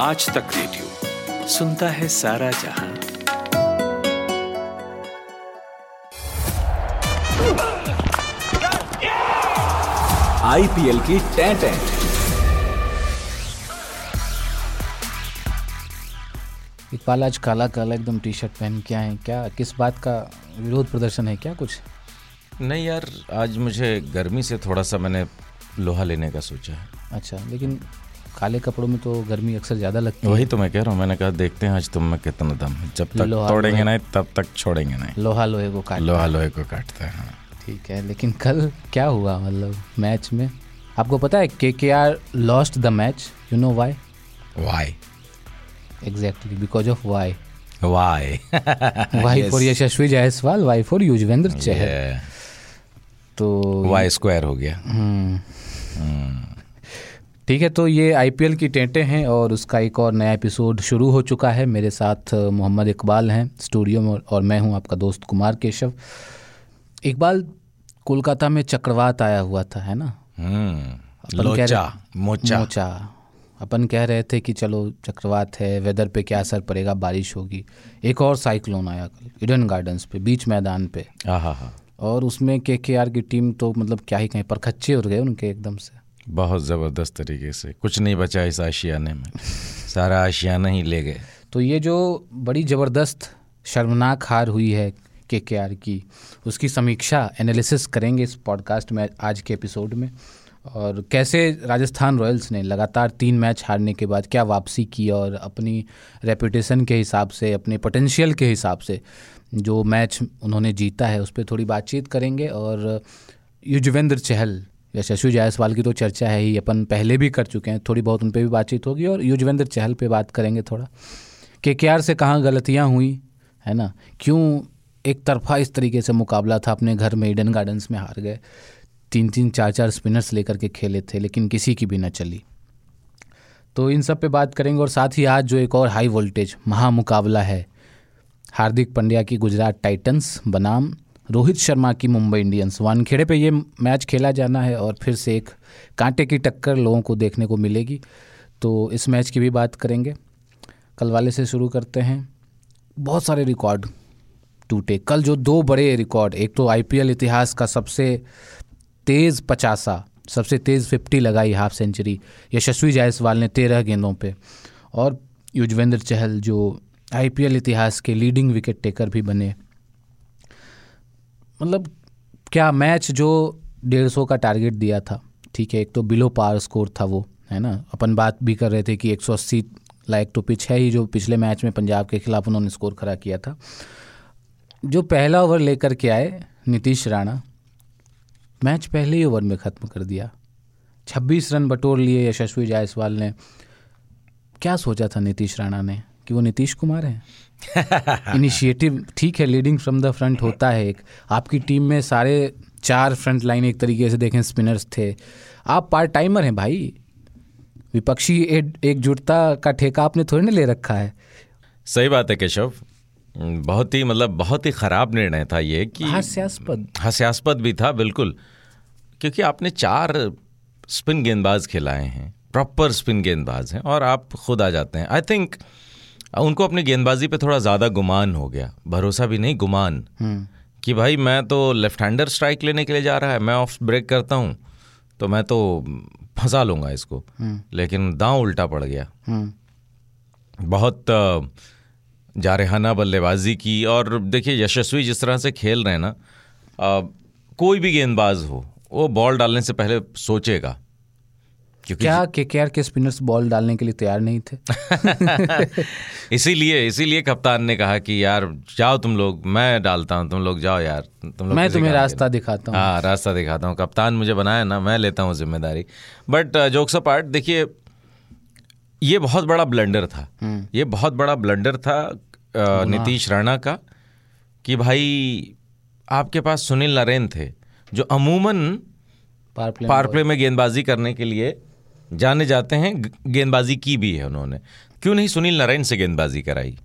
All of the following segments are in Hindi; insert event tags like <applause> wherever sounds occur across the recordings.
आज तक रेडियो। सुनता है सारा जहाँ। आईपीएल की टेंटेंट इकबाल आज काला काला एकदम टी शर्ट पहन के आए क्या? किस बात का विरोध प्रदर्शन है क्या कुछ? नहीं यार आज मुझे गर्मी से थोड़ा सा मैंने लोहा लेने का सोचा है। अच्छा लेकिन काले कपड़ों में तो गर्मी अक्सर ज़्यादा लगती है। वही तो मैं कह रहा हूँ मैंने कहा देखते हैं आज तुम में कितना दम है। जब तक तोड़ेंगे नहीं तब तक छोड़ेंगे नहीं। लोहा लोहे को काट लोहा लोहे को काटता है हाँ। ठीक है लेकिन कल क्या हुआ मतलब मैच में? आपको पता है K K R lost the match you know Y Y exactly because of Y Y Y for Yashasvi Jaiswal Y for Yuzvendra Chahal तो वाई स्क्वायर हो गया? ठीक है तो ये आईपीएल की टेंटें हैं और उसका एक और नया एपिसोड शुरू हो चुका है। मेरे साथ मोहम्मद इकबाल हैं स्टूडियो में और मैं हूँ आपका दोस्त कुमार केशव। इकबाल कोलकाता में चक्रवात आया हुआ था है ना? हम्म अपन कह रहे- मोचा। मोचा। अपन कह रहे थे कि चलो चक्रवात है वेदर पे क्या असर पड़ेगा बारिश होगी। एक और साइक्लोन आया कल इडन गार्डन्स पे बीच मैदान पे। और उसमें के के आर की टीम तो मतलब क्या ही कहें परखच्चे उड़ गए उनके एकदम से। बहुत ज़बरदस्त तरीके से। कुछ नहीं बचा इस आशियाने में। <laughs> सारा आशियाना ही ले गए। तो ये जो बड़ी ज़बरदस्त शर्मनाक हार हुई है के के आर की उसकी समीक्षा एनालिसिस करेंगे इस पॉडकास्ट में आज के एपिसोड में। और कैसे राजस्थान रॉयल्स ने लगातार तीन मैच हारने के बाद क्या वापसी की और अपनी रेपुटेशन के हिसाब से अपने पोटेंशियल के हिसाब से जो मैच उन्होंने जीता है उस पर थोड़ी बातचीत करेंगे। और युजवेंद्र चहल यशस्वी जायसवाल की तो चर्चा है ही, अपन पहले भी कर चुके हैं, थोड़ी बहुत उन पर भी बातचीत होगी और युजवेंद्र चहल पे बात करेंगे थोड़ा। के के से कहाँ गलतियाँ हुई, है ना? क्यों एक तरफा इस तरीके से मुकाबला था, अपने घर में ईडन गार्डन्स में हार गए। तीन तीन चार चार स्पिनर्स लेकर के खेले थे, लेकिन किसी की भी न चली। तो इन सब पे बात करेंगे और साथ ही आज जो एक और हाई वोल्टेज महामुकाबला है, हार्दिक पंड्या की गुजरात टाइटंस बनाम। रोहित शर्मा की मुंबई इंडियंस। वानखेड़े पे ये मैच खेला जाना है और फिर से एक कांटे की टक्कर लोगों को देखने को मिलेगी। तो इस मैच की भी बात करेंगे। कल वाले से शुरू करते हैं। बहुत सारे रिकॉर्ड टूटे। कल जो दो बड़े रिकॉर्ड, एक तो आईपीएल इतिहास का सबसे तेज़ पचासा, सबसे तेज़ फिफ्टी लगाई हाफ़ सेंचुरी, यशस्वी जायसवाल ने तेरह गेंदों पे। और युजवेंद्र चहल जो आईपीएल इतिहास के लीडिंग विकेट टेकर भी बने। मतलब क्या मैच जो डेढ़ सौ का टारगेट दिया था, ठीक है, एक तो बिलो पार स्कोर था वो, है ना? अपन बात भी कर रहे थे कि 180 लाइक तो पिच है ही, जो पिछले मैच में पंजाब के खिलाफ उन्होंने स्कोर खड़ा किया था। जो पहला ओवर लेकर के आए, नीतीश राणा मैच पहले ही ओवर में ख़त्म कर दिया। 26 रन बटोर लिए यशस्वी जायसवाल ने। क्या सोचा था नीतीश राणा ने? कि वो नीतीश कुमार हैं? <laughs> इनिशिएटिव ठीक है लीडिंग फ्रॉम द फ्रंट होता है एक। आपकी टीम में सारे चार फ्रंट लाइन एक तरीके से देखें स्पिनर्स थे। आप पार्ट टाइमर हैं भाई। विपक्षी एक- एकजुटता का ठेका आपने थोड़ी ना ले रखा है। सही बात है केशव। बहुत ही मतलब बहुत ही खराब निर्णय था ये कि हास्यास्पद। हास्यास्पद भी था बिल्कुल। क्योंकि आपने चार स्पिन गेंदबाज खिलाए हैं प्रॉपर स्पिन गेंदबाज हैं और आप खुद आ जाते हैं। आई थिंक उनको अपनी गेंदबाजी पे थोड़ा ज़्यादा गुमान हो गया। भरोसा भी नहीं गुमान। कि भाई मैं तो लेफ़्ट हैंडर स्ट्राइक लेने के लिए जा रहा है मैं ऑफ़ ब्रेक करता हूँ तो मैं तो फंसा लूँगा इसको। लेकिन दांव उल्टा पड़ गया। हम्म। बहुत जारहाना बल्लेबाजी की और देखिए यशस्वी जिस तरह से खेल रहे हैं ना कोई भी गेंदबाज हो वो बॉल डालने से पहले सोचेगा। क्योंकि क्या के के के स्पिनर्स बॉल डालने के लिए तैयार नहीं थे? <laughs> इसीलिए इसीलिए कप्तान ने कहा कि यार जाओ तुम लोग मैं डालता हूँ तुम लोग जाओ यार तुम लोग मैं तुम्हें रास्ता दिखाता हूँ। हाँ रास्ता दिखाता हूँ। कप्तान मुझे बनाया ना मैं लेता हूँ ज़िम्मेदारी। बट जोक्स पार्ट देखिए ये बहुत बड़ा ब्लंडर था। हम्म। ये बहुत बड़ा ब्लंडर था नीतीश राणा का कि भाई आपके पास सुनील नरेन थे जो अमूमन पावर प्ले पावर में गेंदबाजी करने के लिए जाने जाते हैं गेंदबाजी की भी है उन्होंने। क्यों नहीं सुनील नारायण से गेंदबाजी कराई?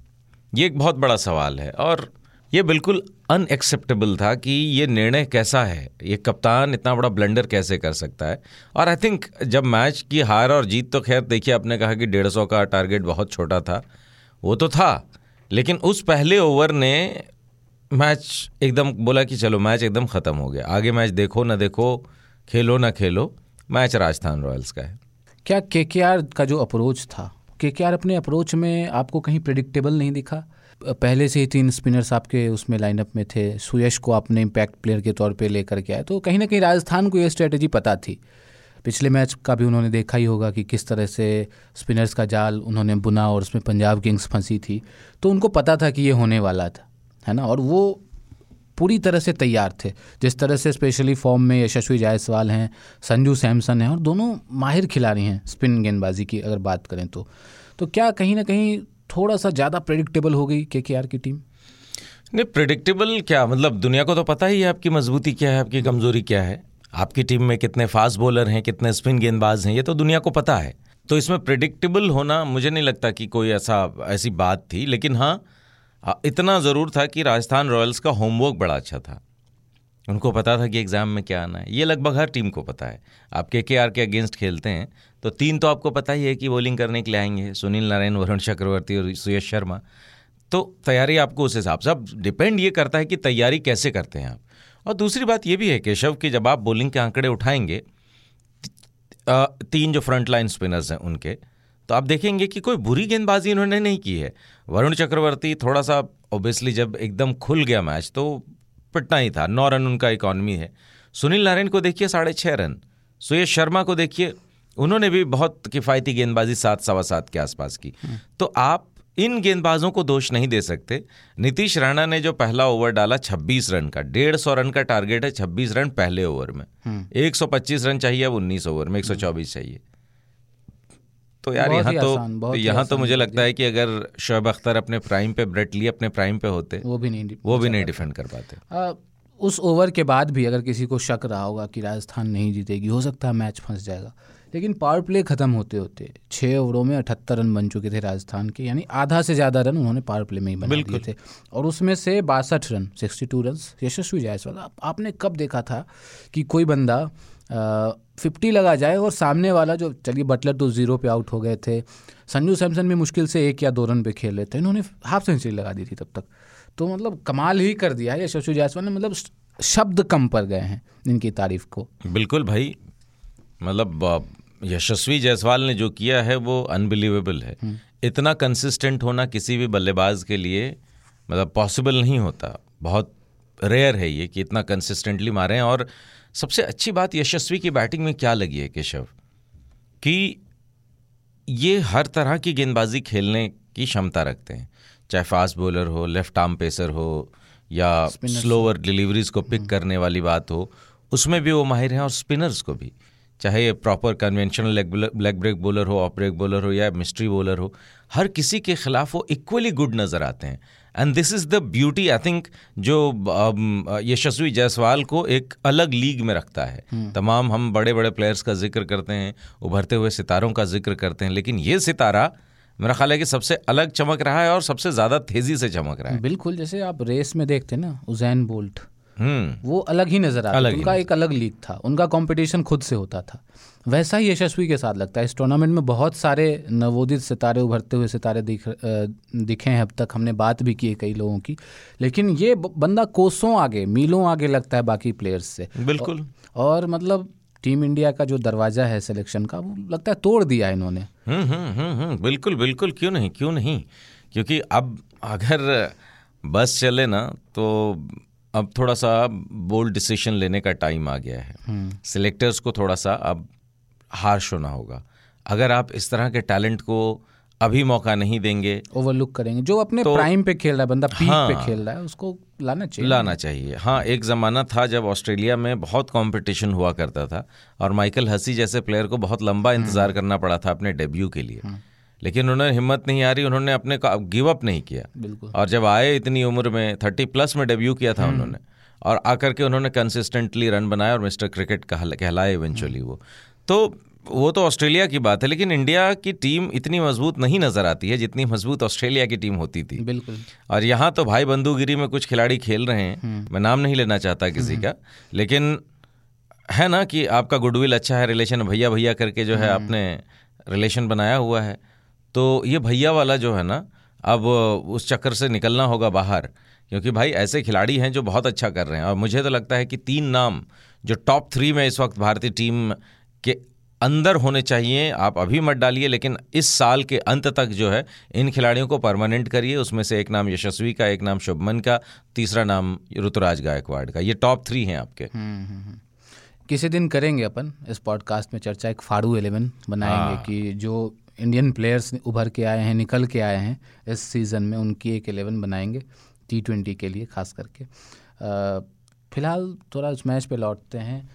ये एक बहुत बड़ा सवाल है और ये बिल्कुल अनएक्सेप्टेबल था कि ये निर्णय कैसा है? ये कप्तान इतना बड़ा ब्लंडर कैसे कर सकता है? और आई थिंक जब मैच की हार और जीत तो खैर, देखिए आपने कहा कि डेढ़ सौ का टारगेट बहुत छोटा था। वो तो था, लेकिन उस पहले ओवर ने मैच एकदम बोला कि चलो मैच एकदम ख़त्म हो गया। आगे मैच देखो ना देखो, खेलो ना खेलो मैच राजस्थान रॉयल्स का है। क्या के का जो अप्रोच था के अपने अप्रोच में आपको कहीं प्रिडिक्टेबल नहीं दिखा? पहले से ही तीन स्पिनर्स आपके उसमें लाइनअप में थे, सुयश को आपने इम्पैक्ट प्लेयर के तौर पे लेकर के आए तो कहीं ना कहीं राजस्थान को ये स्ट्रेटजी पता थी। पिछले मैच का भी उन्होंने देखा ही होगा कि किस तरह से स्पिनर्स का जाल उन्होंने बुना और उसमें पंजाब किंग्स फंसी थी तो उनको पता था कि ये होने वाला था, है ना? और वो पूरी तरह से तैयार थे। जिस तरह से स्पेशली फॉर्म में यशस्वी जायसवाल हैं, संजू सैमसन हैं और दोनों माहिर खिलाड़ी हैं स्पिन गेंदबाजी की अगर बात करें तो। तो क्या कहीं ना कहीं थोड़ा सा ज़्यादा प्रेडिक्टेबल हो गई के की टीम नहीं प्रिडिक्टेबल क्या? मतलब दुनिया को तो पता ही है आपकी मजबूती क्या है, आपकी कमज़ोरी क्या है। आपकी टीम में कितने फास्ट बॉलर हैं, कितने स्पिन गेंदबाज हैं, ये तो दुनिया को पता है। तो इसमें प्रिडिक्टेबल होना मुझे नहीं लगता कि कोई ऐसा, ऐसी बात थी। लेकिन हाँ इतना ज़रूर था कि राजस्थान रॉयल्स का होमवर्क बड़ा अच्छा था। उनको पता था कि एग्ज़ाम में क्या आना है। ये लगभग हर टीम को पता है। आप के के आर के अगेंस्ट खेलते हैं तो तीन तो आपको पता ही है कि बॉलिंग करने के लिए आएँगे सुनील नारायण, वरुण चक्रवर्ती और सुयश शर्मा। तो तैयारी आपको उस हिसाब से। अब डिपेंड ये करता है कि तैयारी कैसे करते हैं आप। और दूसरी बात ये भी है, केशव, कि जब आप बॉलिंग के आंकड़े उठाएँगे तीन जो फ्रंट लाइन स्पिनर्स हैं उनके तो आप देखेंगे कि कोई बुरी गेंदबाजी इन्होंने नहीं की है। वरुण चक्रवर्ती थोड़ा सा ओबियसली जब एकदम खुल गया मैच तो पिटना ही था। नौ रन उनका इकॉनमी है। सुनील नारायण को देखिए साढ़े छः रन। सुयश शर्मा को देखिए उन्होंने भी बहुत किफ़ायती गेंदबाजी सात सवा सात के आसपास की। तो आप इन गेंदबाजों को दोष नहीं दे सकते। नीतीश राणा ने जो पहला ओवर डाला 26 रन का डेढ़ सौ रन का टारगेट है 26 रन पहले ओवर में। 125 रन चाहिए अब 19 ओवर में 124 चाहिए। तो यार यहाँ तो यहाँ तो मुझे लगता है कि अगर शोएब अख्तर अपने प्राइम पे ब्रेट ली अपने प्राइम पे होते वो भी नहीं वो भी नहीं डिफेंड कर पाते। आ, उस ओवर के बाद भी अगर किसी को शक रहा होगा कि राजस्थान नहीं जीतेगी हो सकता है मैच फंस जाएगा। लेकिन पावर प्ले ख़त्म होते होते छः ओवरों में अठहत्तर रन बन चुके थे राजस्थान के यानी आधा से ज़्यादा रन उन्होंने पावर प्ले में ही बना दिए थे। और उसमें से बासठ run sixty two run Yashasvi Jaiswal आपने कब देखा था कि कोई बंदा फिफ्टी लगा जाए और सामने वाला जो चलिए बटलर तो ज़ीरो पे आउट हो गए थे। संजू सैमसन भी मुश्किल से एक या दो रन पे खेल रहे थे। इन्होंने हाफ़ सेंचुरी लगा दी थी तब तक। तो मतलब कमाल ही कर दिया है यशस्वी जायसवाल ने। मतलब शब्द कम पर गए हैं इनकी तारीफ़ को। बिल्कुल भाई। मतलब यशस्वी जायसवाल ने जो किया है वो अनबिलीवेबल है। हम्म। इतना कंसिस्टेंट होना किसी भी बल्लेबाज के लिए मतलब पॉसिबल नहीं होता। बहुत रेयर है ये कि इतना कंसिस्टेंटली मारें और सबसे अच्छी बात यशस्वी की बैटिंग में क्या लगी है केशव? कि ये हर तरह की गेंदबाजी खेलने की क्षमता रखते हैं। चाहे फास्ट बॉलर हो लेफ़्ट आर्म पेसर हो या स्लोअर डिलीवरीज को पिक हम्म। करने वाली बात हो उसमें भी वो माहिर हैं और स्पिनर्स को भी। चाहे proper conventional leg break bowler हो ऑफ़ ब्रेक बॉलर हो या मिस्ट्री बॉलर हो हर किसी के खिलाफ वो इक्वली गुड नज़र आते हैं। And this is the beauty I think जो um, यशस्वी जायसवाल को एक अलग लीग में रखता है। hmm. तमाम हम बड़े बड़े प्लेयर्स का ज़िक्र करते हैं उभरते हुए सितारों का ज़िक्र करते हैं लेकिन ये सितारा मेरा ख्याल है कि सबसे अलग चमक रहा है और सबसे ज़्यादा तेज़ी से चमक रहा है। बिल्कुल जैसे आप रेस में देखते हैं ना उजैन बोल्ट हम्म। वो अलग ही नज़र आता है। उनका एक अलग लीग था। उनका कंपटीशन खुद से होता था। वैसा ही यशस्वी के साथ लगता है। इस टूर्नामेंट में बहुत सारे नवोदित सितारे उभरते हुए सितारे दिख दिखे हैं। अब तक हमने बात भी की है कई लोगों की। लेकिन ये बंदा कोसों आगे मीलों आगे लगता है बाकी प्लेयर्स से। बिल्कुल। और, और मतलब टीम इंडिया का जो दरवाज़ा है सिलेक्शन का वो लगता है तोड़ दिया इन्होंने। हम्म हम्म हम्म, हम्म बिल्कुल बिल्कुल। क्यों नहीं क्यों नहीं? क्योंकि अब अगर बस चले ना तो अब थोड़ा सा बोल्ड डिसीज़न लेने का टाइम आ गया है। सिलेक्टर्स को थोड़ा सा अब हार्श होना होगा। अगर आप इस तरह के टैलेंट को अभी मौका नहीं देंगे ओवरलुक करेंगे। जो अपने तो, प्राइम पे खेल रहा है बंदा पीक हाँ, पे खेल रहा है उसको लाना चाहिए। लाना चाहिए। हाँ एक ज़माना था जब ऑस्ट्रेलिया में बहुत कंपटीशन हुआ करता था और माइकल हसी जैसे प्लेयर को बहुत लंबा इंतज़ार करना पड़ा था अपने डेब्यू के लिए। लेकिन उन्होंने हिम्मत नहीं आ रही उन्होंने अपने गिव अप नहीं किया। बिल्कुल। और जब आए इतनी उम्र में थर्टी प्लस में डेब्यू किया था हम्म। उन्होंने। और आकर के उन्होंने कंसिस्टेंटली रन बनाया और मिस्टर क्रिकेट कहलाए इवेंचुअली वो। तो वो तो ऑस्ट्रेलिया की बात है लेकिन इंडिया की टीम इतनी मज़बूत नहीं नज़र आती है जितनी मज़बूत ऑस्ट्रेलिया की टीम होती थी। बिल्कुल। और यहाँ तो भाई बंदूगिरी में कुछ खिलाड़ी खेल रहे हैं। मैं नाम नहीं लेना चाहता किसी का लेकिन है ना कि आपका गुडविल अच्छा है रिलेशन भैया भैया करके जो है आपने रिलेशन बनाया हुआ है। तो ये भैया वाला जो है ना अब उस चक्कर से निकलना होगा बाहर क्योंकि भाई ऐसे खिलाड़ी हैं जो बहुत अच्छा कर रहे हैं। और मुझे तो लगता है कि तीन नाम जो टॉप थ्री में इस वक्त भारतीय टीम के अंदर होने चाहिए आप अभी मत डालिए लेकिन इस साल के अंत तक जो है इन खिलाड़ियों को परमानेंट करिए। उसमें से एक नाम यशस्वी का एक नाम शुभमन का तीसरा नाम ऋतुराज गायकवाड़ का। ये टॉप थ्री हैं आपके। हम्म, हम्म, हम्म। किसी दिन करेंगे अपन इस पॉडकास्ट में चर्चा एक फाड़ू एलेवन बनाएँगे हाँ। कि जो इंडियन प्लेयर्स उभर के आए हैं निकल के आए हैं इस सीज़न में उनकी एक इलेवन बनाएँगे टी ट्वेंटी के लिए खास करके। फ़िलहाल थोड़ा उस मैच पे लौटते हैं।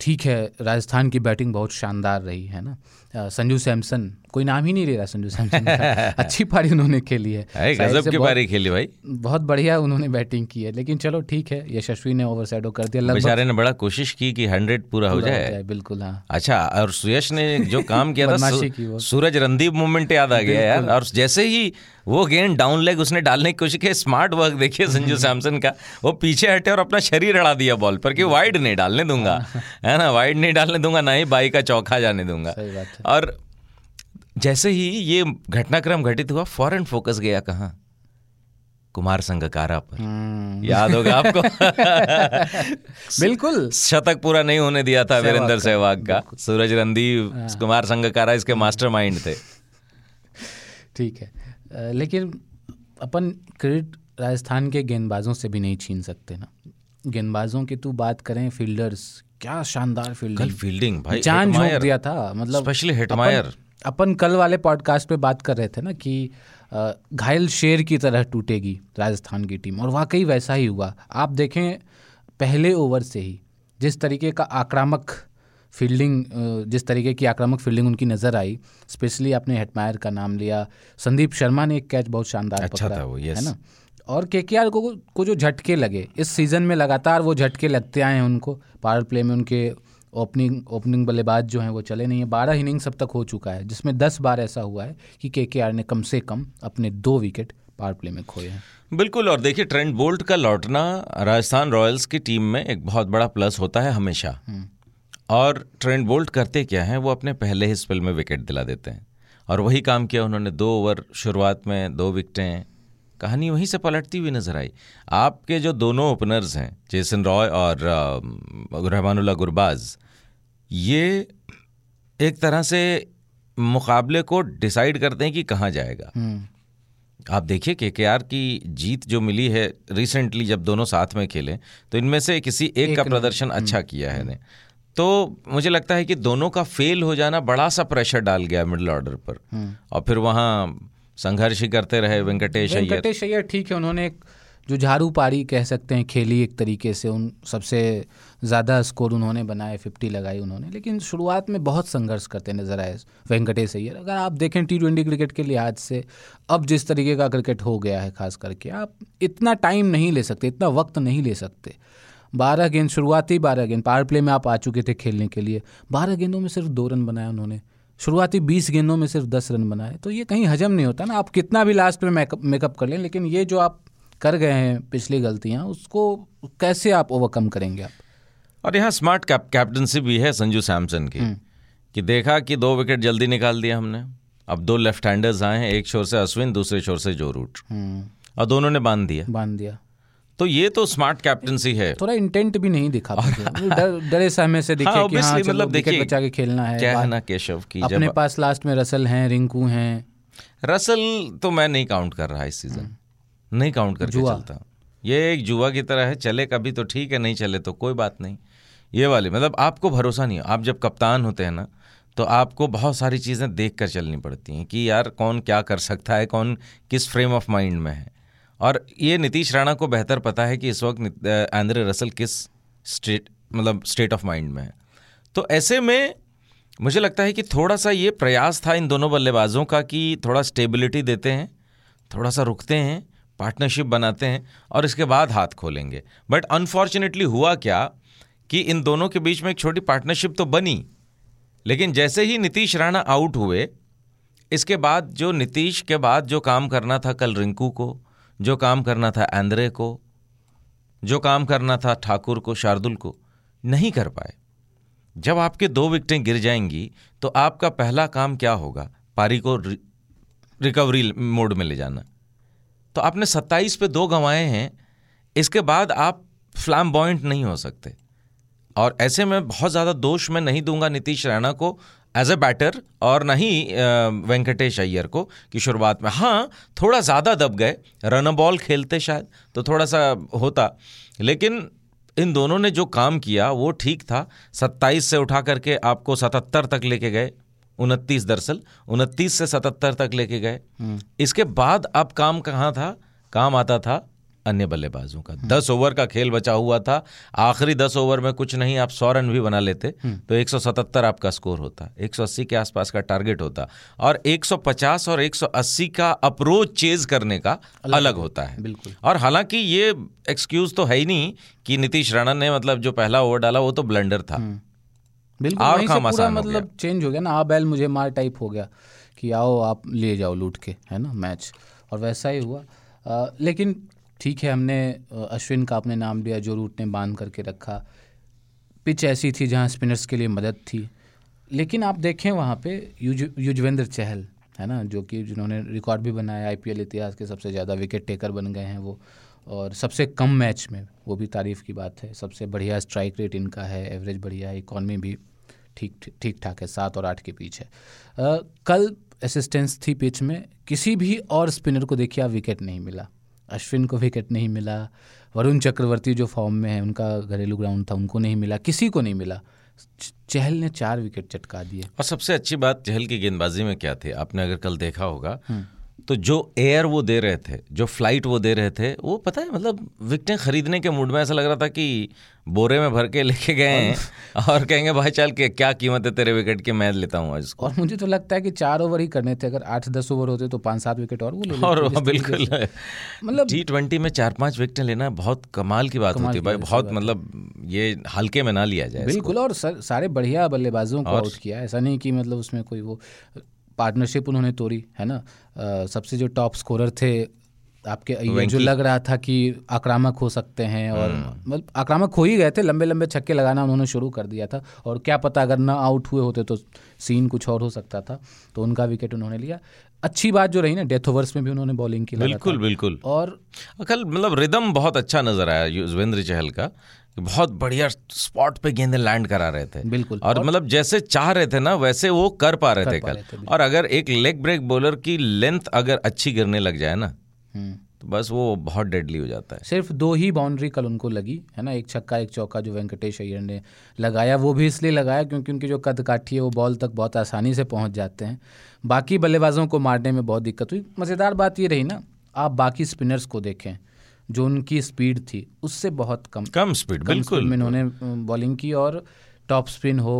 ठीक है राजस्थान की बैटिंग बहुत शानदार रही है ना? संजू सैमसन। कोई नाम ही नहीं ले रहा संजू सैमसन <laughs> अच्छी पारी उन्होंने खेली है। है गजब की पारी खेली भाई। बहुत बढ़िया उन्होंने बैटिंग की है। लेकिन चलो ठीक है यशस्वी ने ओवर कर दिया। बेचारे ने बड़ा कोशिश की कि हंड्रेड पूरा हो जाए। बिल्कुल हाँ। अच्छा और सुयश ने जो काम किया था। सू- सूरज रणदीप मूवमेंट याद आ गया यार। और जैसे ही वो गेंद डाउन लेग उसने डालने की कोशिश की स्मार्ट वर्क देखिए संजू सैमसन का। वो पीछे हटे और अपना शरीर अड़ा दिया बॉल पर कि वाइड नहीं डालने दूँगा। है। ना वाइड नहीं डालने दूँगा ना ही बाई का चौका जाने दूँगा। है। और जैसे ही ये घटनाक्रम घटित हुआ फॉरन फोकस गया कहाँ? कुमार संगकारा पर। हम्म, याद होगा आपको? <laughs> बिल्कुल। शतक पूरा नहीं होने दिया था वीरेंद्र सहवाग का। सूरज रणदीप कुमार संगकारा इसके मास्टरमाइंड थे। ठीक है। लेकिन अपन क्रेडिट राजस्थान के गेंदबाजों से भी नहीं छीन सकते ना। गेंदबाजों की तू बात करें फील्डर्स क्या शानदार फील्डिंग कल फील्डिंग भाई जान झोंक दिया था मतलब स्पेशली अपन- हिटमायर अपन कल वाले पॉडकास्ट पे बात कर रहे थे ना कि घायल शेर की तरह टूटेगी राजस्थान की टीम और वाकई वैसा ही हुआ। आप देखें पहले ओवर से ही जिस तरीके का आक्रामक फील्डिंग जिस तरीके की आक्रामक फील्डिंग उनकी नज़र आई स्पेशली आपने हेटमायर का नाम लिया। संदीप शर्मा ने एक कैच बहुत शानदार अच्छा पकड़ा था वो, है ना? और के के को को जो झटके लगे इस सीज़न में लगातार वो झटके लगते आए हैं उनको। पावर प्ले में उनके ओपनिंग ओपनिंग बल्लेबाज जो हैं वो चले नहीं है। बारह इनिंग्स अब तक हो चुका है जिसमें दस बार ऐसा हुआ है कि के ने कम से कम अपने दो विकेट पावर प्ले में खोए हैं। बिल्कुल और देखिए ट्रेंड बोल्ट का लौटना राजस्थान रॉयल्स की टीम में एक बहुत बड़ा प्लस होता है हमेशा। और ट्रेंड बोल्ट करते क्या हैं? वो अपने पहले ही स्पेल में विकेट दिला देते हैं। और वही काम किया उन्होंने दो ओवर शुरुआत में दो विकेटें कहानी वहीं से पलटती हुई नज़र आई। आपके जो दोनों ओपनर्स हैं जेसन रॉय और रहमानुल्लाह गुरबाज ये एक तरह से मुकाबले को डिसाइड करते हैं कि कहाँ जाएगा। आप देखिए के के आर की जीत जो मिली है रिसेंटली जब दोनों साथ में खेले तो इनमें से किसी एक, का प्रदर्शन अच्छा किया है ने तो मुझे लगता है कि दोनों का फेल हो जाना बड़ा सा प्रेशर डाल गया मिडिल ऑर्डर पर। और फिर वहाँ संघर्ष ही करते रहे वेंकटेश अय्यर। वेंकटेश अय्यर ठीक है, उन्होंने एक जो झाड़ू पारी कह सकते हैं, खेली एक तरीके से, उन सबसे ज़्यादा स्कोर उन्होंने बनाए, फिफ्टी लगाई उन्होंने। लेकिन शुरुआत में बहुत संघर्ष करते नज़र आए वेंकटेश अय्यर। अगर आप देखें टी ट्वेंटी क्रिकेट के लिहाज से, अब जिस तरीके का क्रिकेट हो गया है, खास करके, आप इतना टाइम नहीं ले सकते, इतना वक्त नहीं ले सकते। बारह गेंद, शुरुआती बारह गेंद, पावर प्ले में आप आ चुके थे खेलने के लिए। बारह गेंदों में सिर्फ़ दो रन बनाए उन्होंने। शुरुआती बीस गेंदों में सिर्फ़ दस रन बनाए। तो ये कहीं हजम नहीं होता ना। आप कितना भी लास्ट में मेकअप मेकअप कर लें लेकिन ये जो आप कर गए हैं पिछली गलतियाँ उसको कैसे आप ओवरकम करेंगे आप? और यहाँ स्मार्ट कैप कैप्टनसी भी है संजू सैमसन की। कि देखा कि दो विकेट जल्दी निकाल दिया हमने। अब दो लेफ़्ट हैंडर्स आए हैं एक शोर से अश्विन दूसरे शोर से जो रूट हम्म, और दोनों ने बाँध दिया। बाँध दिया। तो ये तो स्मार्ट कैप्टनसी है। थोड़ा इंटेंट भी नहीं दिखा डरे सहमे से दिखे हाँ, कि हाँ मतलब देखिए, बचा के खेलना है क्या है ना केशव की अपने पास लास्ट में रसल हैं रिंकू हैं। रसल तो मैं नहीं काउंट कर रहा इस सीज़न नहीं काउंट करके जुआ। चलता। ये एक जुआ की तरह है चले कभी तो ठीक है नहीं चले तो कोई बात नहीं। ये वाली मतलब आपको भरोसा नहीं आप जब कप्तान होते हैं ना तो आपको बहुत सारी चीज़ें देख कर चलनी पड़ती हैं कि यार कौन क्या कर सकता है कौन किस फ्रेम ऑफ़ माइंड में है। और ये नीतीश राणा को बेहतर पता है कि इस वक्त आंद्रे रसल किस स्टेट मतलब स्टेट ऑफ़ माइंड में है। तो ऐसे में मुझे लगता है कि थोड़ा सा ये प्रयास था इन दोनों बल्लेबाजों का कि थोड़ा स्टेबिलिटी देते हैं, थोड़ा सा रुकते हैं, पार्टनरशिप बनाते हैं और इसके बाद हाथ खोलेंगे। बट अनफॉर्चुनेटली हुआ क्या कि इन दोनों के बीच में एक छोटी पार्टनरशिप तो बनी, लेकिन जैसे ही नीतीश राणा आउट हुए, इसके बाद जो नीतीश के बाद जो काम करना था कल रिंकू को जो काम करना था आंद्रे को, जो काम करना था ठाकुर को, शार्दुल को, नहीं कर पाए। जब आपके दो विकटें गिर जाएँगी तो आपका पहला काम क्या होगा? पारी को रिकवरी मोड में ले जाना। तो आपने 27 पे दो गंवाए हैं, इसके बाद आप फ्लैम नहीं हो सकते। और ऐसे में बहुत ज़्यादा दोष मैं नहीं दूँगा नीतीश राणा को एज ए बैटर और नहीं वेंकटेश अय्यर को कि शुरुआत में। हाँ थोड़ा ज़्यादा दब गए रन बॉल खेलते शायद तो थोड़ा सा होता। लेकिन इन दोनों ने जो काम किया वो ठीक था। सत्ताईस से उठा करके आपको सतहत्तर तक लेके गए उनतीस दरअसल उनतीस से सतहत्तर तक लेके गए। हम्म। इसके बाद अब काम कहाँ था? काम आता था अन्य बल्लेबाजों का। दस ओवर का खेल बचा हुआ था। आखिरी दस ओवर में कुछ नहीं आप सौ रन भी बना लेते हम्म। तो 177 आपका स्कोर होता 180 के आसपास का टारगेट होता और 150 और 180 का अप्रोच चेज करने का अलग, अलग होता है। बिल्कुल। और हालाँकि ये एक्सक्यूज तो है ही नहीं कि नीतीश राणा ने मतलब जो पहला ओवर डाला वो तो ब्लंडर था। हम्म। बिल्कुल और काम आसान मतलब चेंज हो गया ना आ बैल मुझे मार टाइप हो गया कि आओ आप ले जाओ लूट के है ना मैच और वैसा ही हुआ। आ, लेकिन ठीक है, हमने अश्विन का अपने नाम लिया, जो रूट ने बाँध करके रखा। पिच ऐसी थी जहाँ स्पिनर्स के लिए मदद थी। लेकिन आप देखें वहाँ पे युज, युजवेंद्र चहल, है ना, जो कि जिन्होंने रिकॉर्ड भी बनाया आईपीएल इतिहास के सबसे ज़्यादा विकेट टेकर बन गए हैं वो। और सबसे कम मैच में, वो भी तारीफ़ की बात है, सबसे बढ़िया स्ट्राइक रेट इनका है एवरेज बढ़िया है इकॉनमी भी ठीक ठीक ठाक है, सात और आठ के पीछे। कल असिस्टेंस थी पिच में, किसी भी और स्पिनर को देखिए, आप विकेट नहीं मिला। अश्विन को विकेट नहीं मिला वरुण चक्रवर्ती जो फॉर्म में है उनका घरेलू ग्राउंड था उनको नहीं मिला किसी को नहीं मिला। चहल ने चार विकेट चटका दिए। और सबसे अच्छी बात चहल की गेंदबाजी में क्या थी? आपने अगर कल देखा होगा हम्म। तो जो एयर वो दे रहे थे जो फ़्लाइट वो दे रहे थे वो पता है मतलब विकटें खरीदने के मूड में ऐसा लग रहा था कि बोरे में भर के लेके गए हैं और कहेंगे भाई चल के क्या कीमत है तेरे विकेट की? मैं लेता हूँ आज और मुझे तो लगता है कि चार ओवर ही करने थे अगर आठ दस ओवर होते तो पाँच सात विकेट और वो और बिल्कुल। मतलब टी ट्वेंटी में चार पाँच विकेट लेना बहुत कमाल की बात होती है भाई बहुत मतलब ये हल्के में ना लिया जाए बिल्कुल और सारे बढ़िया बल्लेबाजों को आउट किया ऐसा नहीं कि मतलब उसमें कोई वो पार्टनरशिप उन्होंने तोड़ी है ना? सबसे जो टॉप स्कोरर थे आपके ये जो लग रहा था कि आक्रामक हो सकते हैं और हम्म। मतलब आक्रामक हो ही गए थे लंबे लंबे छक्के लगाना उन्होंने शुरू कर दिया था और क्या पता अगर ना आउट हुए होते तो सीन कुछ और हो सकता था तो उनका विकेट उन्होंने लिया। अच्छी बात जो रही ना डेथ ओवर्स में भी उन्होंने बॉलिंग की बिल्कुल बिल्कुल। और कल मतलब रिदम बहुत अच्छा नज़र आया युजवेंद्र चहल का। बहुत बढ़िया स्पॉट पे गेंदे लैंड करा रहे थे। बिल्कुल। और, और मतलब जैसे चाह रहे थे ना वैसे वो कर पा रहे कर थे कल। और अगर एक लेग ब्रेक बॉलर की लेंथ अगर अच्छी गिरने लग जाए ना हम्म। तो बस वो बहुत डेडली हो जाता है। सिर्फ़ दो ही बाउंड्री कल उनको लगी है ना? एक छक्का एक चौका जो वेंकटेश अय्यर ने लगाया वो भी इसलिए लगाया क्योंकि उनकी जो कद काठी है वो बॉल तक बहुत आसानी से पहुँच जाते हैं। बाकी बल्लेबाजों को मारने में बहुत दिक्कत हुई। मज़ेदार बात ये रही ना आप बाकी स्पिनर्स को देखें। जो उनकी स्पीड थी उससे बहुत कम। कम स्पीड कम बिल्कुल। में इन्होंने बॉलिंग की और टॉप स्पिन हो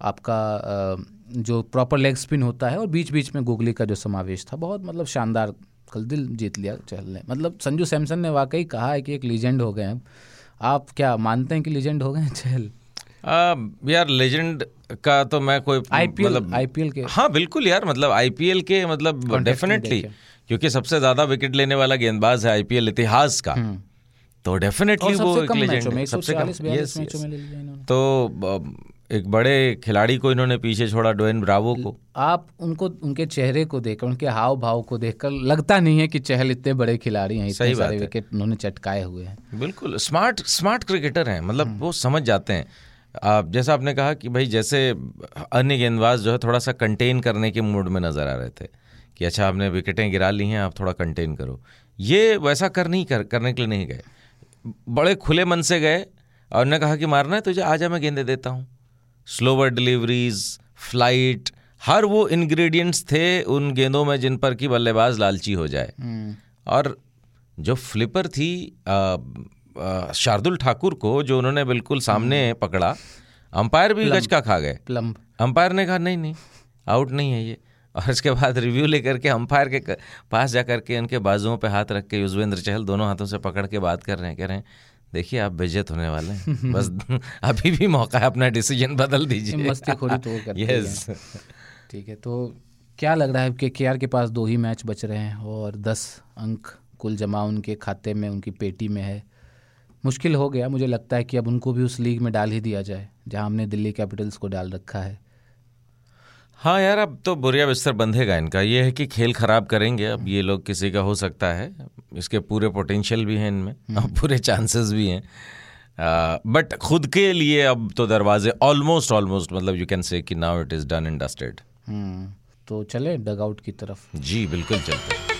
आपका जो प्रॉपर लेग स्पिन होता है और बीच बीच में गुगली का जो समावेश था बहुत मतलब शानदार कल दिल जीत लिया चहल ने। मतलब संजू सैमसन ने वाकई कहा है कि एक लीजेंड हो गए हैं। आप क्या मानते हैं कि लीजेंड हो गए हैं चहल यार लेजेंड का तो मैं कोई आईपीएल मतलब आईपीएल के? हाँ बिल्कुल यार मतलब आईपीएल के मतलब डेफिनेटली क्योंकि सबसे ज़्यादा विकेट लेने वाला गेंदबाज है आईपीएल इतिहास का। हम्म। तो डेफिनेटली वो एक लेजेंड सबसे कम। यस तो एक बड़े खिलाड़ी को इन्होंने पीछे छोड़ा डोएन ब्रावो को। आप उनको उनके चेहरे को देखकर उनके हाव भाव को देखकर लगता नहीं है कि चहल इतने बड़े खिलाड़ी हैं सही सारे विकेट उन्होंने चटकाए हुए हैं। बिल्कुल स्मार्ट स्मार्ट क्रिकेटर हैं मतलब हम्म। वो समझ जाते हैं। आप जैसा आपने कहा कि भाई जैसे अन्य गेंदबाज जो है थोड़ा सा कंटेन करने के मूड में नज़र आ रहे थे। कि अच्छा आपने विकेटें गिरा ली हैं आप थोड़ा कंटेन करो। ये वैसा कर नहीं कर करने के लिए नहीं गए। बड़े खुले मन से गए और उन्होंने कहा कि मारना है तुझे आजा मैं गेंदे देता हूँ। स्लोवर डिलीवरीज फ़्लाइट हर वो इंग्रेडिएंट्स थे उन गेंदों में जिन पर कि बल्लेबाज लालची हो जाए। हम्म। और जो फ्लिपर थी शार्दुल ठाकुर को जो उन्होंने बिल्कुल सामने हम्म। पकड़ा अंपायर भी गज का खा गए। अंपायर ने कहा नहीं नहीं आउट नहीं है ये। और इसके बाद रिव्यू लेकर के अंपायर के पास जा के उनके बाजुओं पे हाथ रख के युजवेंद्र चहल दोनों हाथों से पकड़ के बात कर रहे हैं कह रहे हैं देखिए आप बेजत होने वाले हैं। <laughs> बस <laughs> अभी भी मौका है अपना डिसीज़न बदल दीजिए। मस्ती खोरी तो यस ठीक है तो क्या लग रहा है कि के के पास दो ही मैच बच रहे हैं और दस अंक कुल जमा उनके खाते में उनकी पेटी में है? मुश्किल हो गया मुझे लगता है कि अब उनको भी उस लीग में डाल ही दिया जाए जहाँ हमने दिल्ली कैपिटल्स को डाल रखा है। हाँ यार अब तो बुरिया बिस्तर बंधेगा इनका। ये है कि खेल खराब करेंगे अब ये लोग किसी का हो सकता है। इसके पूरे पोटेंशियल भी हैं इनमें और पूरे चांसेस भी हैं। बट खुद के लिए अब तो दरवाजे ऑलमोस्ट ऑलमोस्ट मतलब यू कैन से कि now it is done and dusted हम्म, तो चले डग आउट की तरफ़। जी बिल्कुल चलते हैं।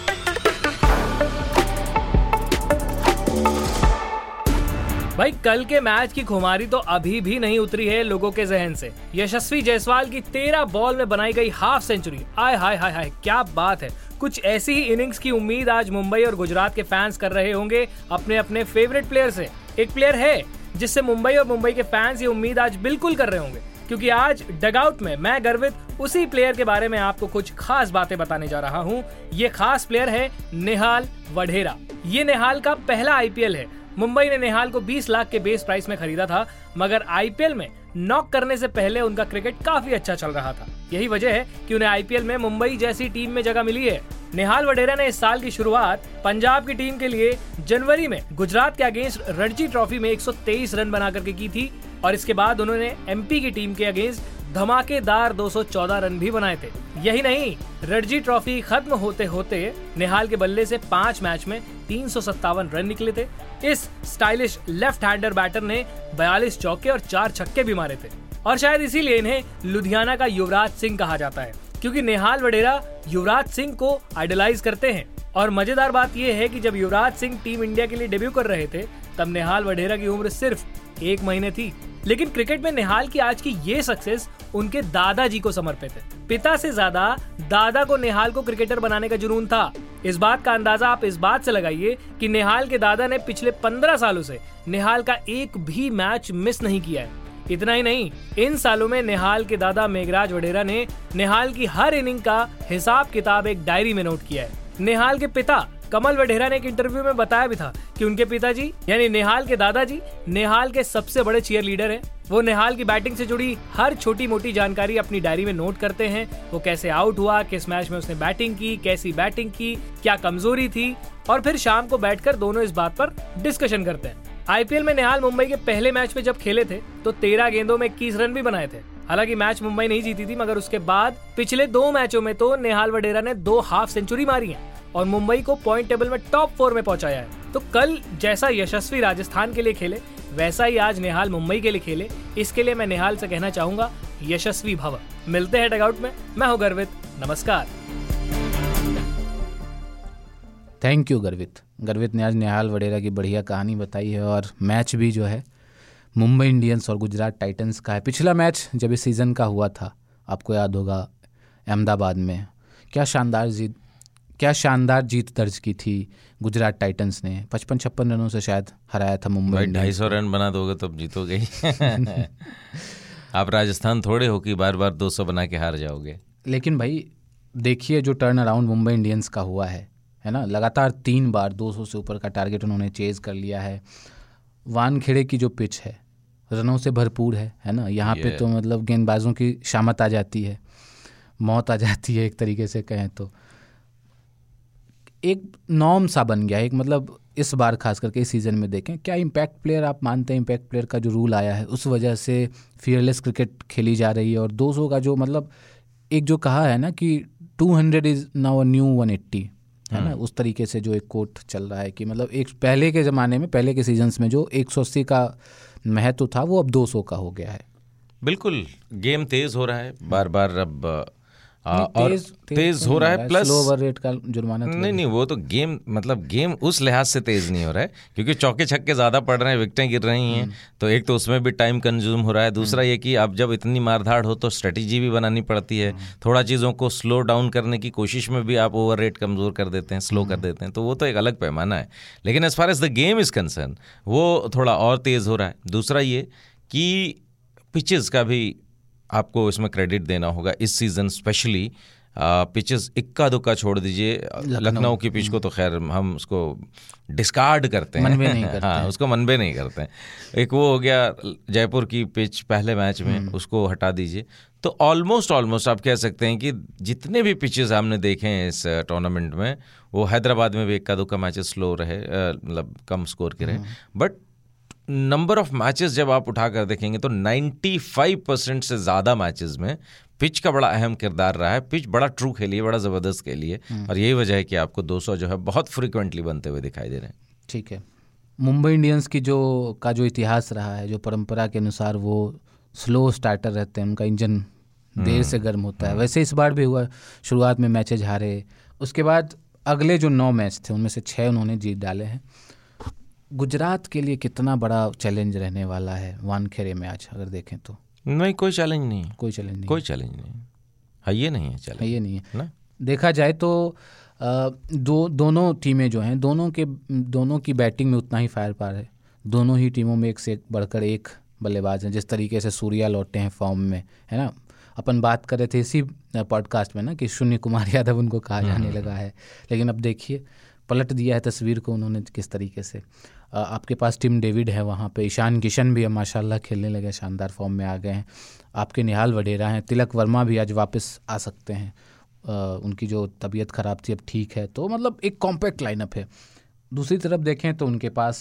भाई, कल के मैच की खुमारी तो अभी भी नहीं उतरी है लोगों के जहन से। यशस्वी जायसवाल की तेरह बॉल में बनाई गई हाफ़ सेंचुरी। आय, हाय हाय हाय, क्या बात है। कुछ ऐसी ही इनिंग्स की उम्मीद आज मुंबई और गुजरात के फैंस कर रहे होंगे अपने अपने फेवरेट प्लेयर से। एक प्लेयर है जिससे मुंबई और मुंबई के फैंस ये उम्मीद आज बिल्कुल कर रहे होंगे। क्योंकि आज डगआउट में मैं, गर्वित, उसी प्लेयर के बारे में आपको कुछ खास बातें बताने जा रहा हूँ। ये खास प्लेयर है निहाल वढेरा। ये निहाल का पहला आईपीएल है। मुंबई ने निहाल को 20 लाख के बेस प्राइस में खरीदा था, मगर आईपीएल में नॉक करने से पहले उनका क्रिकेट काफ़ी अच्छा चल रहा था। यही वजह है कि उन्हें आईपीएल में मुंबई जैसी टीम में जगह मिली है। निहाल वडेरा ने इस साल की शुरुआत पंजाब की टीम के लिए जनवरी में गुजरात के अगेंस्ट रणजी ट्रॉफी में 123 रन बना करके की थी, और इसके बाद उन्होंने एमपी की टीम के अगेंस्ट धमाकेदार 214 रन भी बनाए थे। यही नहीं रणजी ट्रॉफी खत्म होते होते निहाल के बल्ले से पाँच मैच में तीन सौ सत्तावन रन निकले थे। इस स्टाइलिश लेफ़्ट हैंडर बैटर ने 42 चौके और चार छक्के भी मारे थे। और शायद इसीलिए इन्हें लुधियाना का युवराज सिंह कहा जाता है, क्योंकि निहाल वडेरा युवराज सिंह को आइडलाइज करते हैं। और मज़ेदार बात यह है कि जब युवराज सिंह टीम इंडिया के लिए डेब्यू कर रहे थे तब निहाल वडेरा की उम्र सिर्फ़ एक महीने थी। लेकिन क्रिकेट में निहाल की आज की ये सक्सेस उनके दादाजी को समर्पित है। पिता से ज़्यादा दादा को निहाल को क्रिकेटर बनाने का जुनून था। इस बात का अंदाज़ा आप इस बात से लगाइए कि निहाल के दादा ने पिछले पंद्रह सालों से निहाल का एक भी मैच मिस नहीं किया है। इतना ही नहीं, इन सालों में निहाल के दादा मेघराज वडेरा ने निहाल की हर इनिंग का हिसाब किताब एक डायरी में नोट किया है। निहाल के पिता कमल वडेरा ने एक इंटरव्यू में बताया भी था कि उनके पिताजी, यानी नेहाल के दादाजी, नेहाल के सबसे बड़े चीयर लीडर हैं। वो निहाल की बैटिंग से जुड़ी हर छोटी मोटी जानकारी अपनी डायरी में नोट करते हैं। वो कैसे आउट हुआ, किस मैच में उसने बैटिंग की, कैसी बैटिंग की, क्या कमज़ोरी थी, और फिर शाम को बैठकर दोनों इस बात पर डिस्कशन करते हैं। आईपीएल में नेहाल मुंबई के पहले मैच में जब खेले थे तो तेरह गेंदों में इक्कीस रन भी बनाए थे। हालाँकि मैच मुंबई नहीं जीती थी, मगर उसके बाद पिछले दो मैचों में तो नेहाल वडेरा ने दो हाफ़ सेंचुरी मारी है। और मुंबई को पॉइंट टेबल में टॉप फोर में पहुँचाया है। तो कल जैसा यशस्वी राजस्थान के लिए खेले, वैसा ही आज निहाल मुंबई के लिए खेले। इसके लिए मैं निहाल से कहना चाहूँगा, यशस्वी भव। मिलते हैं डगआउट में। मैं हूँ गर्वित। नमस्कार। थैंक यू गर्वित। गर्वित ने आज निहाल वडेरा की बढ़िया कहानी बताई है और मैच भी जो है, मुंबई इंडियंस और गुजरात टाइटंस का है। पिछला मैच जब इस सीज़न का हुआ था, आपको याद होगा अहमदाबाद में। क्या शानदार जीत क्या शानदार जीत दर्ज की थी गुजरात टाइटंस ने? पचपन छप्पन रनों से शायद हराया था मुंबई ढाई सौ रन बना दोगे तब जीतोगे <laughs> आप राजस्थान थोड़े हो कि बार बार 200 बना के हार जाओगे? लेकिन भाई देखिए जो टर्न अराउंड मुंबई इंडियंस का हुआ है है ना? लगातार तीन बार 200 से ऊपर का टारगेट उन्होंने चेज कर लिया है। वानखेड़े की जो पिच है रनों से भरपूर है है ना? यहाँ पे तो मतलब गेंदबाजों की शामत आ जाती है मौत आ जाती है एक तरीके से कहें तो। एक नॉर्म सा बन गया है एक मतलब इस बार खास करके इस सीज़न में देखें क्या इम्पैक्ट प्लेयर आप मानते हैं इम्पैक्ट प्लेयर का जो रूल आया है उस वजह से फियरलेस क्रिकेट खेली जा रही है और 200 का जो मतलब एक जो कहा है ना कि 200 इज़ नाउ अ न्यू 180 है ना? उस तरीके से जो एक कोट चल रहा है कि मतलब एक पहले के ज़माने में पहले के सीजन्स में जो 180 का महत्व था वो अब 200 का हो गया है। बिल्कुल गेम तेज हो रहा है बार बार अब आ, नहीं, और तेज- तेज तेज हो रहा है प्लस ओवर रेट का जुर्माना तो नहीं नहीं वो तो गेम मतलब गेम उस लिहाज से तेज नहीं हो रहा है क्योंकि चौके छक्के ज़्यादा पड़ रहे हैं विकटें गिर रही हैं तो एक तो उसमें भी टाइम कंज्यूम हो रहा है दूसरा ये कि अब जब इतनी मारधाड़ हो तो स्ट्रेटेजी भी बनानी पड़ती है थोड़ा चीज़ों को स्लो डाउन करने की कोशिश में भी आप ओवर रेट कमज़ोर कर देते हैं स्लो कर देते हैं तो वो तो एक अलग पैमाना है। लेकिन as far as the game is concern वो थोड़ा और तेज़ हो रहा है। दूसरा ये कि पिचेस का भी आपको इसमें क्रेडिट देना होगा। इस सीज़न स्पेशली पिचेस इक्का दुक्का छोड़ दीजिए। लखनऊ। की पिच को तो खैर हम उसको डिस्कार्ड करते हैं। मनबे नहीं <laughs> करते। हाँ उसको मनबे नहीं करते। हैं एक वो हो गया जयपुर की पिच पहले मैच में हम्म। उसको हटा दीजिए। तो ऑलमोस्ट ऑलमोस्ट आप कह सकते हैं कि जितने भी पिचेस हमने देखे हैं इस टूर्नामेंट में वो हैदराबाद में भी इक्का दुक्का मैचेस स्लो रहे मतलब कम स्कोर के रहे। बट नंबर ऑफ़ मैचेस जब आप उठाकर देखेंगे तो 95 परसेंट से ज़्यादा मैचेस में पिच का बड़ा अहम किरदार रहा है। पिच बड़ा ट्रू खेली है बड़ा ज़बरदस्त खेली है। और यही वजह है कि आपको 200 जो है बहुत फ्रिक्वेंटली बनते हुए दिखाई दे रहे हैं। ठीक है। मुंबई इंडियंस की जो का जो इतिहास रहा है जो परंपरा के अनुसार वो स्लो स्टार्टर रहते हैं उनका इंजन देर से गर्म होता है। वैसे इस बार भी हुआ शुरुआत में मैचेज हारे। उसके बाद अगले जो नौ मैच थे उनमें से छः उन्होंने जीत डाले हैं। गुजरात के लिए कितना बड़ा चैलेंज रहने वाला है? वानखेड़े में आज अगर देखें तो। नहीं कोई चैलेंज नहीं कोई चैलेंज नहीं कोई चैलेंज नहीं है। ये नहीं है चैलेंज ये नहीं है। ना? देखा जाए तो दो दोनों टीमें जो हैं दोनों के दोनों की बैटिंग में उतना ही फायर पार है। दोनों ही टीमों में एक से एक बढ़कर एक बल्लेबाज हैं। जिस तरीके से सूर्या लौटे हैं फॉर्म में है ना? अपन बात कर रहे थे इसी पॉडकास्ट में ना कि शून्य कुमार यादव उनको कहा जाने लगा है। लेकिन अब देखिए पलट दिया है तस्वीर को उन्होंने किस तरीके से। आपके पास टीम डेविड है वहाँ पे ईशान किशन भी अब माशाल्लाह खेलने लगे शानदार फॉर्म में आ गए हैं। आपके निहाल वडेरा हैं तिलक वर्मा भी आज वापस आ सकते हैं। उनकी जो तबीयत ख़राब थी अब ठीक है। तो मतलब एक कॉम्पैक्ट लाइनअप है। दूसरी तरफ़ देखें तो उनके पास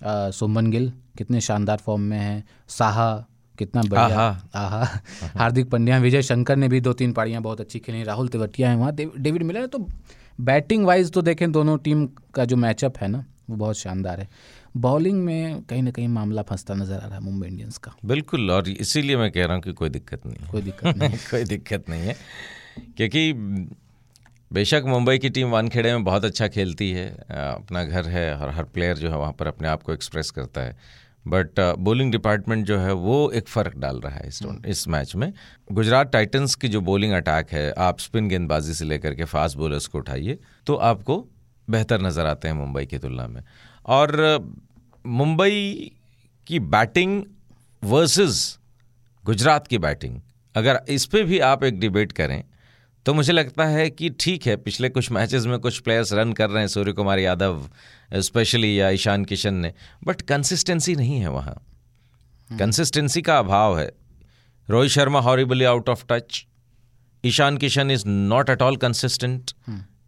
सुमन गिल कितने शानदार फॉर्म में हैं। साहा कितना बढ़िया। आहा। आहा। हार्दिक पंड्या विजय शंकर ने भी दो तीन पारियाँ बहुत अच्छी खेली राहुल तेवटिया हैं वहाँ डेविड मिलर है तो बैटिंग वाइज तो देखें दोनों टीम का जो मैचअप है ना वो बहुत शानदार है। बॉलिंग में कहीं ना कहीं मामला फंसता नज़र आ रहा है मुंबई इंडियंस का। बिल्कुल और इसीलिए मैं कह रहा हूँ कि कोई दिक्कत नहीं है। कोई दिक्कत नहीं <laughs> कोई दिक्कत नहीं है क्योंकि बेशक मुंबई की टीम वानखेड़े में बहुत अच्छा खेलती है अपना घर है और हर प्लेयर जो है वहाँ पर अपने आप को एक्सप्रेस करता है। बट बॉलिंग डिपार्टमेंट जो है वो एक फ़र्क डाल रहा है इस टूर्न- इस मैच में। गुजरात टाइटंस की जो बॉलिंग अटैक है आप स्पिन गेंदबाजी से लेकर के फास्ट बॉलर्स को उठाइए तो आपको बेहतर नज़र आते हैं मुंबई की तुलना में। और मुंबई की बैटिंग वर्सेस गुजरात की बैटिंग अगर इस पे भी आप एक डिबेट करें तो मुझे लगता है कि ठीक है पिछले कुछ मैचेस में कुछ प्लेयर्स रन कर रहे हैं सूर्य कुमार यादव स्पेशली या ईशान किशन ने बट कंसिस्टेंसी नहीं है वहाँ। कंसिस्टेंसी का अभाव है। Rohit Sharma horribly out of touch Ishan Kishan is not at all consistent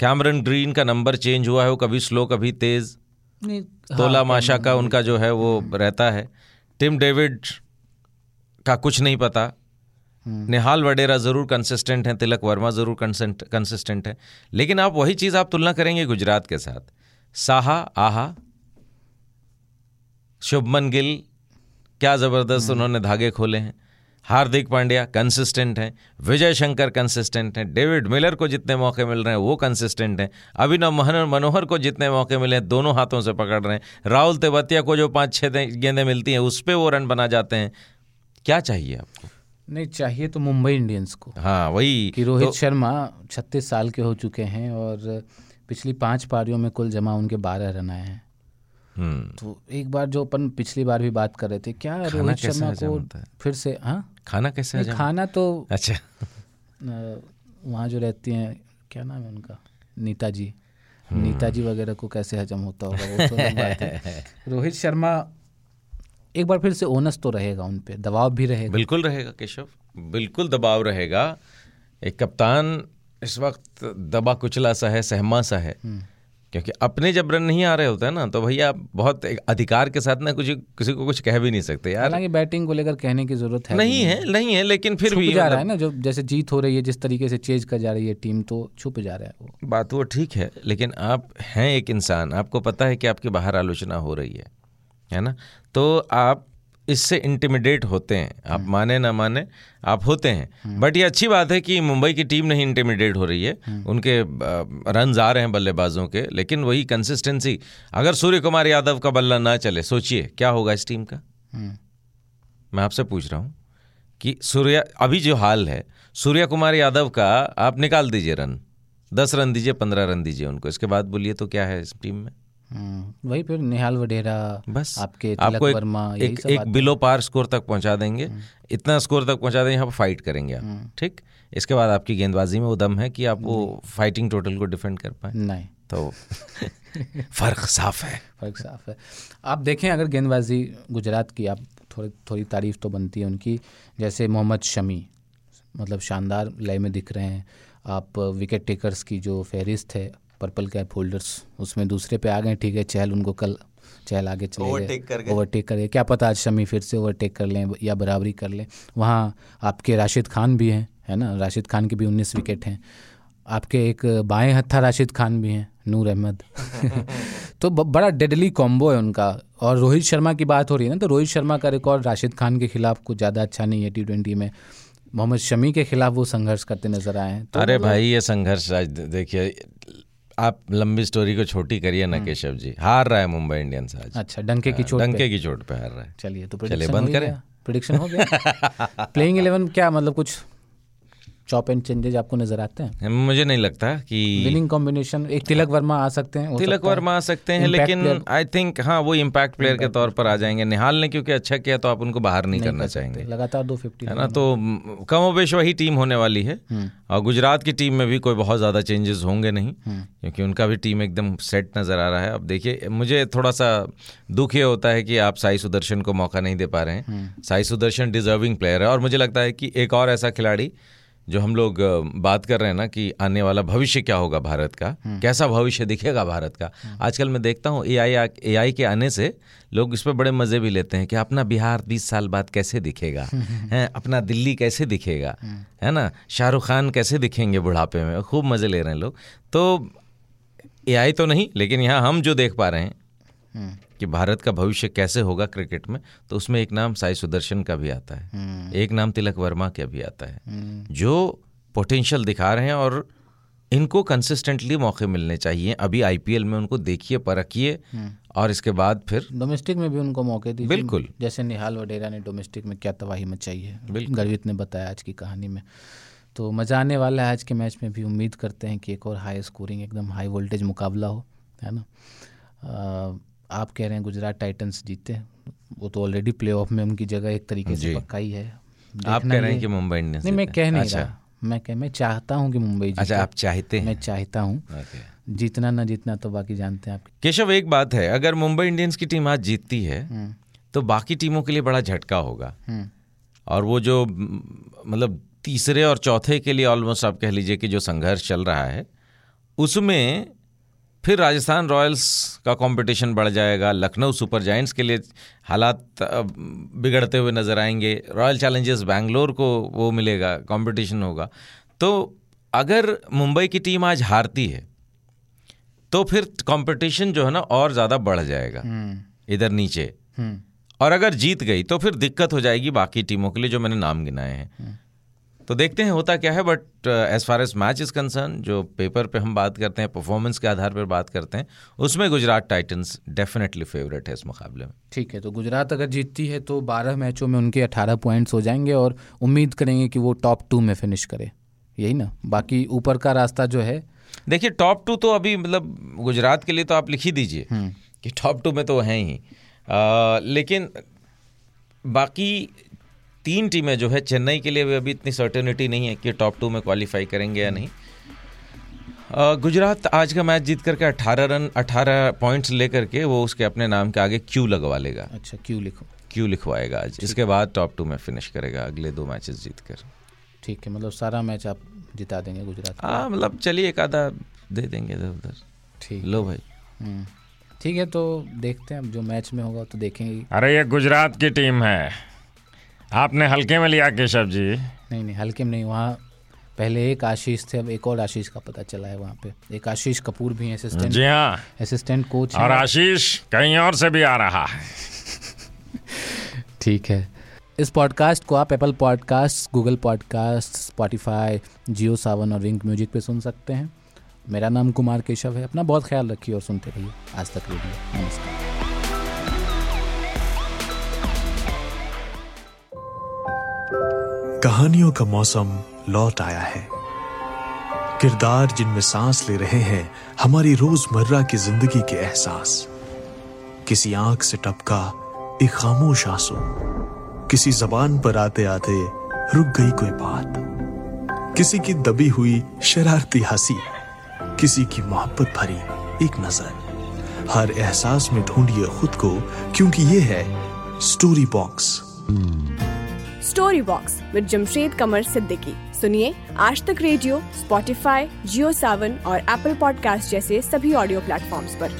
Cameron Green का नंबर चेंज हुआ है वो कभी स्लो कभी तेज। नहीं तोला माशा का उनका जो है वो रहता है। टिम डेविड का कुछ नहीं पता। निहाल वडेरा ज़रूर कंसिस्टेंट हैं तिलक वर्मा ज़रूर कंसिस्टेंट है। लेकिन आप वही चीज़ आप तुलना करेंगे गुजरात के साथ। साहा आहा शुभमन गिल क्या ज़बरदस्त उन्होंने धागे खोले हैं। हार्दिक पांड्या कंसिस्टेंट हैं विजय शंकर कंसिस्टेंट हैं डेविड मिलर को जितने मौके मिल रहे हैं वो कंसिस्टेंट हैं अभिनव महन मनोहर को जितने मौके मिले हैं दोनों हाथों से पकड़ रहे हैं। राहुल तेवतिया को जो पाँच छः गेंदें मिलती हैं उस पर वो रन बना जाते हैं। क्या चाहिए आपको? नहीं चाहिए तो मुंबई इंडियंस को। हाँ वही कि रोहित तो, शर्मा छत्तीस साल के हो चुके हैं और पिछली पाँच पारियों में कुल जमा उनके बारह रन आए हैं। तो एक बार जो अपन पिछली बार भी बात कर रहे थे क्या रोहित शर्मा को फिर से हाँ? खाना कैसे खाना तो <laughs> अच्छा। वहाँ जो रहती हैं क्या नाम है उनका? नीता जी नीता जी वगैरह को कैसे हजम होता होगा वो तो बात है। <laughs> रोहित शर्मा एक बार फिर से ओनस तो रहेगा उन पे दबाव भी रहेगा। बिल्कुल रहेगा केशव। बिल्कुल दबाव रहेगा। एक कप्तान इस वक्त दबा कुचला सा है सहमा सा है। क्योंकि अपने जब रन नहीं आ रहे होते हैं ना तो भैया आप बहुत अधिकार के साथ ना कुछ किसी को कुछ कह भी नहीं सकते यार। हालाँकि बैटिंग को लेकर कहने की ज़रूरत है नहीं है नहीं। है लेकिन फिर भी जा रहा है ना जो जैसे जीत हो रही है जिस तरीके से चेज कर जा रही है टीम तो छुप जा रहा है वो। बात वो ठीक है लेकिन आप हैं एक इंसान आपको पता है कि आपकी बाहर आलोचना हो रही है है ना? तो आप इससे इंटिमिडेट होते हैं। आप माने ना माने आप होते हैं। बट ये अच्छी बात है कि मुंबई की टीम नहीं इंटिमिडेट हो रही है। उनके रन आ रहे हैं बल्लेबाजों के लेकिन वही कंसिस्टेंसी अगर सूर्य कुमार यादव का बल्ला ना चले सोचिए क्या होगा इस टीम का? हम्म, मैं आपसे पूछ रहा हूँ कि सूर्या अभी जो हाल है सूर्य कुमार यादव का आप निकाल दीजिए रन दस रन दीजिए पंद्रह रन दीजिए उनको। इसके बाद बोलिए तो क्या है इस टीम में? हम्म, वही फिर निहाल वडेरा बस आपके आपको एक, वर्मा एक, सब एक बिलो पार स्कोर तक पहुँचा देंगे। इतना स्कोर तक पहुँचा देंगे यहाँ पर फाइट करेंगे आप ठीक? इसके बाद आपकी गेंदबाजी में वो दम है कि आप वो फाइटिंग टोटल को डिफेंड कर पाए। नहीं। तो <laughs> फ़र्क साफ़ है। फ़र्क साफ़ है। आप देखें अगर गेंदबाजी गुजरात की आप थोड़ी थोड़ी तारीफ़ तो बनती है उनकी। जैसे मोहम्मद शमी मतलब शानदार लय में दिख रहे हैं। आप विकेट टेकर्स की जो फहरिस्त है पर्पल कैप होल्डर्स उसमें दूसरे पे आ गए ठीक है चहल उनको कल चहल आगे चले कर गए। ओवरटेक कर गए। क्या पता आज शमी फिर से ओवरटेक कर लें या बराबरी कर लें। वहाँ आपके राशिद खान भी हैं है ना? राशिद खान के भी उन्नीस विकेट हैं। आपके एक बाएँ हत्था राशिद खान भी हैं नूर अहमद। <laughs> तो ब- बड़ा डेडली कॉम्बो है उनका। और रोहित शर्मा की बात हो रही है ना तो रोहित शर्मा का रिकॉर्ड राशिद खान के खिलाफ कुछ ज़्यादा अच्छा नहीं है टी ट्वेंटी में। मोहम्मद शमी के खिलाफ वो संघर्ष करते नज़र आए हैं। तो अरे भाई ये संघर्ष आज देखिए आप लंबी स्टोरी को छोटी करिए ना केशव जी। हार रहा है मुंबई इंडियंस आज। अच्छा डंके की चोट डंके की चोट पे हार रहा है। चलिए तो चलिए, बंद हो ही करें। प्रिडिक्शन हो गया। <laughs> प्लेइंग इलेवन क्या मतलब कुछ चॉप एंड चेंजेस आपको नज़र आते हैं? मुझे नहीं लगता कि विनिंग कॉम्बिनेशन एक तिलक वर्मा आ सकते हैं तिलक वर्मा आ सकते हैं लेकिन आई थिंक हाँ वो इम्पैक्ट प्लेयर के तौर पर आ जाएँगे। निहाल ने क्योंकि अच्छा किया तो आप उनको बाहर नहीं नहीं करना चाहेंगे। लगातार दो फिफ्टी है ना? तो कमोबेश वही टीम होने वाली है। हम्म। और गुजरात की टीम में भी कोई बहुत ज़्यादा चेंजेस होंगे नहीं क्योंकि उनका भी टीम एकदम सेट नज़र आ रहा है। अब देखिए मुझे थोड़ा सा दुख ये होता है कि आप साई सुदर्शन को मौका नहीं दे पा रहे हैं। साई सुदर्शन डिजर्विंग प्लेयर है और मुझे लगता है कि एक और ऐसा खिलाड़ी जो हम लोग बात कर रहे हैं ना कि आने वाला भविष्य क्या होगा भारत का कैसा भविष्य दिखेगा भारत का। आजकल मैं देखता हूँ ए आई ए आई के आने से लोग इस पर बड़े मज़े भी लेते हैं कि अपना बिहार बीस साल बाद कैसे दिखेगा <laughs> हैं अपना दिल्ली कैसे दिखेगा है ना शाहरुख खान कैसे दिखेंगे बुढ़ापे में खूब मज़े ले रहे हैं लोग। तो ए आई तो नहीं लेकिन यहाँ हम जो देख पा रहे हैं हम्म। कि भारत का भविष्य कैसे होगा क्रिकेट में तो उसमें एक नाम साई सुदर्शन का भी आता है। एक नाम तिलक वर्मा का भी आता है। जो पोटेंशियल दिखा रहे हैं और इनको कंसिस्टेंटली मौके मिलने चाहिए। अभी आईपीएल में उनको देखिए परखिए और इसके बाद फिर डोमेस्टिक में भी उनको मौके दीजिए। बिल्कुल। जैसे निहाल वडेरा ने डोमेस्टिक में क्या तबाही मचाई है। गर्वित ने बताया आज की कहानी में। तो मज़ा आने वाला है आज के मैच में भी। उम्मीद करते हैं कि एक और हाई स्कोरिंग एकदम हाई वोल्टेज मुकाबला हो है ना? आप कह रहे हैं गुजरात टाइटंस जीते वो तो ऑलरेडी प्ले ऑफ़ में उनकी जगह एक तरीके से पक्का ही है। आप कह रहे हैं कि मुंबई इंडियंस नहीं मैं कह नहीं अच्छा। रहा। मैं कह मैं चाहता हूँ कि मुंबई जीते। अच्छा आप चाहते हैं। मैं चाहता हूँ। जीतना ना जीतना तो बाकी जानते हैं आप। केशव एक बात है अगर मुंबई इंडियंस की टीम आज जीतती है तो बाकी टीमों के लिए बड़ा झटका होगा। हम्म। और वो जो मतलब तीसरे और चौथे के लिए ऑलमोस्ट आप कह लीजिए कि जो संघर्ष चल रहा है उसमें फिर राजस्थान रॉयल्स का कंपटीशन बढ़ जाएगा। लखनऊ सुपर जायंट्स के लिए हालात बिगड़ते हुए नज़र आएँगे। रॉयल चैलेंजर्स बैंगलोर को वो मिलेगा कंपटीशन होगा। तो अगर मुंबई की टीम आज हारती है तो फिर कंपटीशन जो है ना और ज़्यादा बढ़ जाएगा। इधर नीचे। हम्म। और अगर जीत गई तो फिर दिक्कत हो जाएगी बाकी टीमों के लिए जो मैंने नाम गिनाए हैं। तो देखते हैं होता क्या है but as far as match is concern जो पेपर पे हम बात करते हैं परफॉर्मेंस के आधार पर बात करते हैं उसमें गुजरात टाइटंस डेफिनेटली फेवरेट है इस मुकाबले में। ठीक है तो गुजरात अगर जीतती है तो 12 मैचों में उनके 18 पॉइंट्स हो जाएँगे और उम्मीद करेंगे कि वो टॉप टू में फिनिश करे। यही ना? बाकी ऊपर का रास्ता जो है देखिए टॉप टू तो अभी मतलब गुजरात के लिए तो आप लिख ही दीजिए कि टॉप टू में तो हैं ही। आ, लेकिन बाकी तीन टीमें जो है चेन्नई के लिए भी अभी इतनी सर्टेनिटी नहीं है कि टॉप टू में क्वालिफाई करेंगे या नहीं। गुजरात आज का मैच जीत करके 18 रन 18 पॉइंट्स लेकर के वो उसके अपने नाम के आगे क्यू लगवा लेगा। अच्छा क्यों लिखो। क्यू लिखवाएगा आज। इसके बाद टॉप टू में फिनिश करेगा अगले दो मैचेस जीत कर। ठीक है मतलब सारा मैच आप जिता देंगे गुजरात हाँ मतलब चलिए एक आधा दे देंगे इधर उधर। ठीक। लो भाई। हम्म। ठीक है तो देखते हैं अब जो मैच में होगा तो देखेंगे अरे ये गुजरात की टीम है। आपने हल्के में लिया केशव जी। नहीं नहीं हल्के में नहीं वहाँ पहले एक आशीष थे अब एक और आशीष का पता चला है वहाँ पे। एक आशीष कपूर भी असिस्टेंट जी हाँ। असिस्टेंट कोच और आशीष कहीं और से भी आ रहा है। <laughs> ठीक है। इस पॉडकास्ट को आप Apple podcast Google podcast Spotify Jio Saavn और रिंक म्यूज़िक पे सुन सकते हैं। मेरा नाम कुमार केशव है। अपना बहुत ख्याल रखिए और सुनते रहिए। आज तक रेडियो नमस्कार। कहानियों का मौसम लौट आया है। किरदार जिनमें सांस ले रहे हैं, हमारी रोज़मर्रा की ज़िंदगी के एहसास। किसी आँख से टपका एक खामोश आँसू। किसी जबान पर आते आते रुक गई कोई बात। किसी की दबी हुई शरारती हँसी। किसी की मोहब्बत भरी एक नज़र। हर एहसास में ढूंढिए खुद को, क्योंकि ये है story box. Story box with Jamshed Qamar Siddiqui सुनिए आज तक रेडियो स्पॉटिफाई जियो सावन और एप्पल पॉडकास्ट जैसे सभी ऑडियो प्लेटफॉर्म्स पर।